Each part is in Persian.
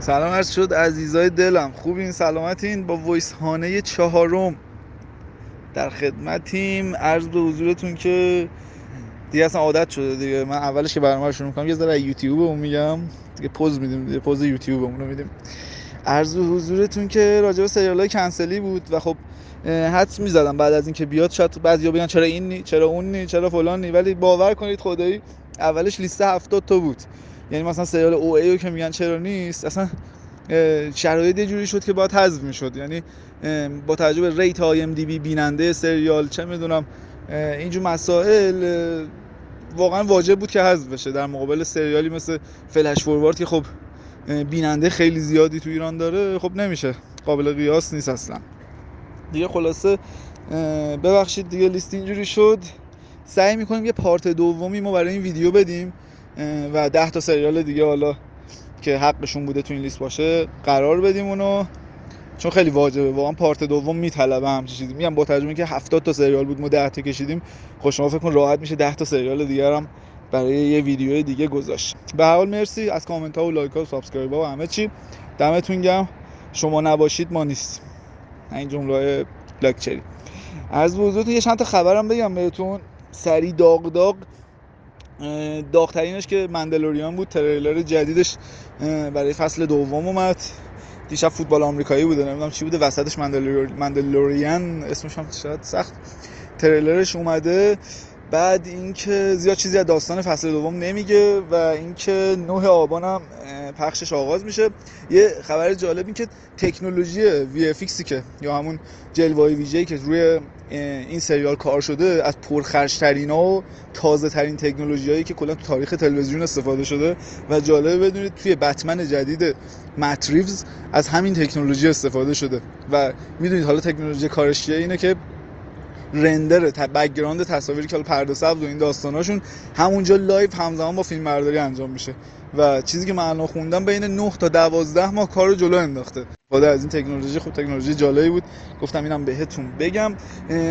سلام عرض شد عزیزای دلم. خوبین سلامتین؟ با ویس هانه چهارم در خدمتیم. عرض به حضورتون که دیگه اصلا عادت شده دیگه. من اولش که برنامه رو شروع می‌کنم یه ذره یوتیوب اون میگم. دیگه پوز میدیم دیگه پوز یوتیوب اون رو میدیم. عرض به حضورتون که راجع به سریال کنسلی بود و خب حدس می‌زدم بعد از اینکه بیاد. شاید بعضیا بگن چرا این نی چرا اون نی چرا فلان نی ولی باور کنید خدایی اولش لیست 70 تا بود. یعنی مثلا سریال او ای که میگن چرا نیست اصلا شرایط جوری شد که باید حذف می‌شد. یعنی با توجه به ریت های ام دی بی بیننده سریال چه می‌دونم اینجور مسائل واقعا واجب بود که حذف بشه. در مقابل سریالی مثل فلش فوروارد که خب بیننده خیلی زیادی تو ایران داره خب نمیشه. قابل قیاس نیست اصلا. دیگه خلاصه ببخشید دیگه لیست اینجوری شد. سعی می‌کنیم یه part دومی هم برای این ویدیو بدیم. و ده تا سریال دیگه حالا که حقشون بوده تو این لیست باشه قرار بدیم اونو. چون خیلی واجبه. واقعا part دوم میطلبه همچین چیزی. میگم با توجه که 70 تا سریال بود ما 10 تا کشیدیم. خب شما فکر راحت میشه 10 تا سریال دیگه هم برای یه ویدیو دیگه گذاشت. به هر حال مرسی از کامنت ها و like ها و subscribe ها و همه چی. دمتون گرم. شما نباشید ما نیست این جمله لاکچری. از بزرگتون یه چند تا خبرم بگم بهتون. سری داغ داغ داغترینش که مندلوریان بود تریلر جدیدش برای فصل دوم اومد. دیشب فوتبال آمریکایی بوده نمی‌دونم چی بوده وسطش مندلوریان اسمش هم شاید سخت. تریلرش اومده. بعد اینکه زیاد چیزی از داستان فصل دوم نمیگه و اینکه 9 آبان هم پخشش آغاز میشه. یه خبر جالب این که تکنولوژی VFX یا همون جلوه ویژه‌ای که روی این سریال کار شده از پرخرجترین و تازه ترین تکنولوژی هایی که کلا تو تاریخ تلویزیون استفاده شده. و جالبه بدونید توی بتمن جدید مت ریوز از همین تکنولوژی استفاده شده. و می‌دونید حالا تکنولوژی کارش اینه که render background تصاویری که پرده سبز و این داستاناشون همونجا live همزمان با فیلم برداری انجام میشه. و چیزی که من خوندم بین 9 تا 12 ماه کارو جلو انداخته. بعد از این تکنولوژی خب تکنولوژی جالبی بود. گفتم اینم بهتون بگم.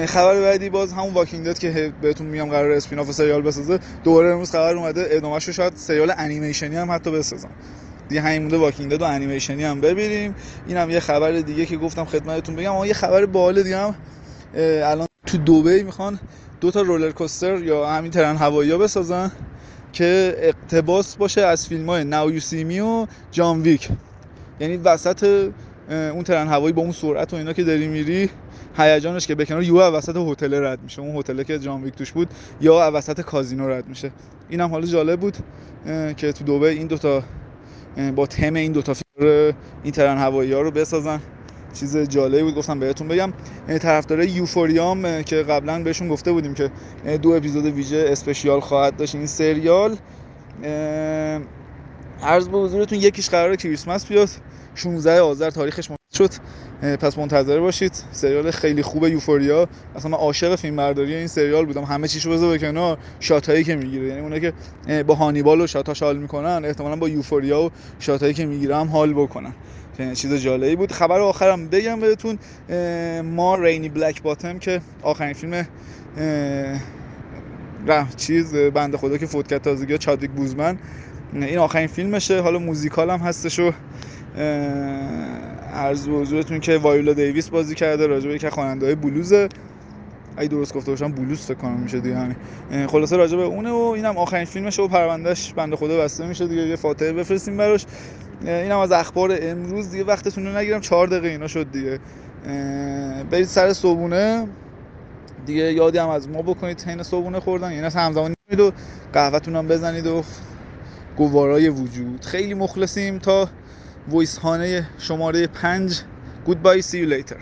خبر بعدی باز همون Walking Dead که بهتون میگم قرار spin-off سریال بسازه. دوباره امروز خبر اومده. ادامهشو شاید سریال انیمیشنی هم حتی بسازن دیگه همین مونده Walking Dead و انیمیشنی هم ببینیم. اینم یه خبر دیگه که گفتم خدمتتون بگم. اما یه خبر باحال دیگه هم الان تو دبی می‌خوان دو تا رولر کوستر یا همین ترن هوایی بسازن که اقتباس باشه از فیلم های ناو یوسیمی و جان ویک یعنی وسط اون ترن هوایی با اون سرعت و اینا که داری میری هیجانش که به کنار یو وسط هتل رد میشه. اون هتل که جان ویک توش بود یا وسط کازینو رد میشه. اینم حالا جالب بود که تو دبی این دوتا با تم این دوتا فیلم این ترن هوایی ها رو بسازن. چیز جالبی بود گفتم بهتون بگم. طرفدار یوفوریام که قبلا بهشون گفته بودیم که دو اپیزود ویژه اسپشیال خواهد داشت این سریال. عرض به حضورتون یکیش قرار کریسمس بیاد. 16 آذر تاریخش شد. پس منتظر باشید. سریال خیلی خوب یوفوریا. اصلا من عاشق فیلم برداری این سریال بودم. همه چیشو بذار به کنار. شاتایی که می‌گیره. یعنی اونایی که با هانیبال و شاتاش حال می‌کنن احتمالا با یوفوریا و شاتایی که می‌گیره هم حال بکنن. چیز جالبی بود. خبر آخرم بگم بهتون. ما رینی بلک باتم که آخرین فیلم چیز بنده خدا که فوت کرد تازگی چادویک بوزمن. این آخرین فیلمشه. حالا موزیکال هم هستش و عرض به حضورتون که وایولا دیویس بازی کرده راجبه یک خواننده های بلوزه. اگه درست گفته باشم بلوز فکر کنم میشه دیگه همین خلاصه راجع به اونه و اینم آخرین فیلمشه و پروندهش بنده خدا بسته میشه دیگه یه فاتحه بفرستیم براش. اینم از اخبار امروز دیگه وقتتون رو نگیرم چهار دقیقه اینا شد دیگه. برید سر صبونه دیگه یادی هم از ما بکنید حین صبونه خوردن. یعنی همزمان و قهوهتون هم بزنید و گوارای وجود. خیلی مخلصیم تا ویس هانه شماره پنج Goodbye see you later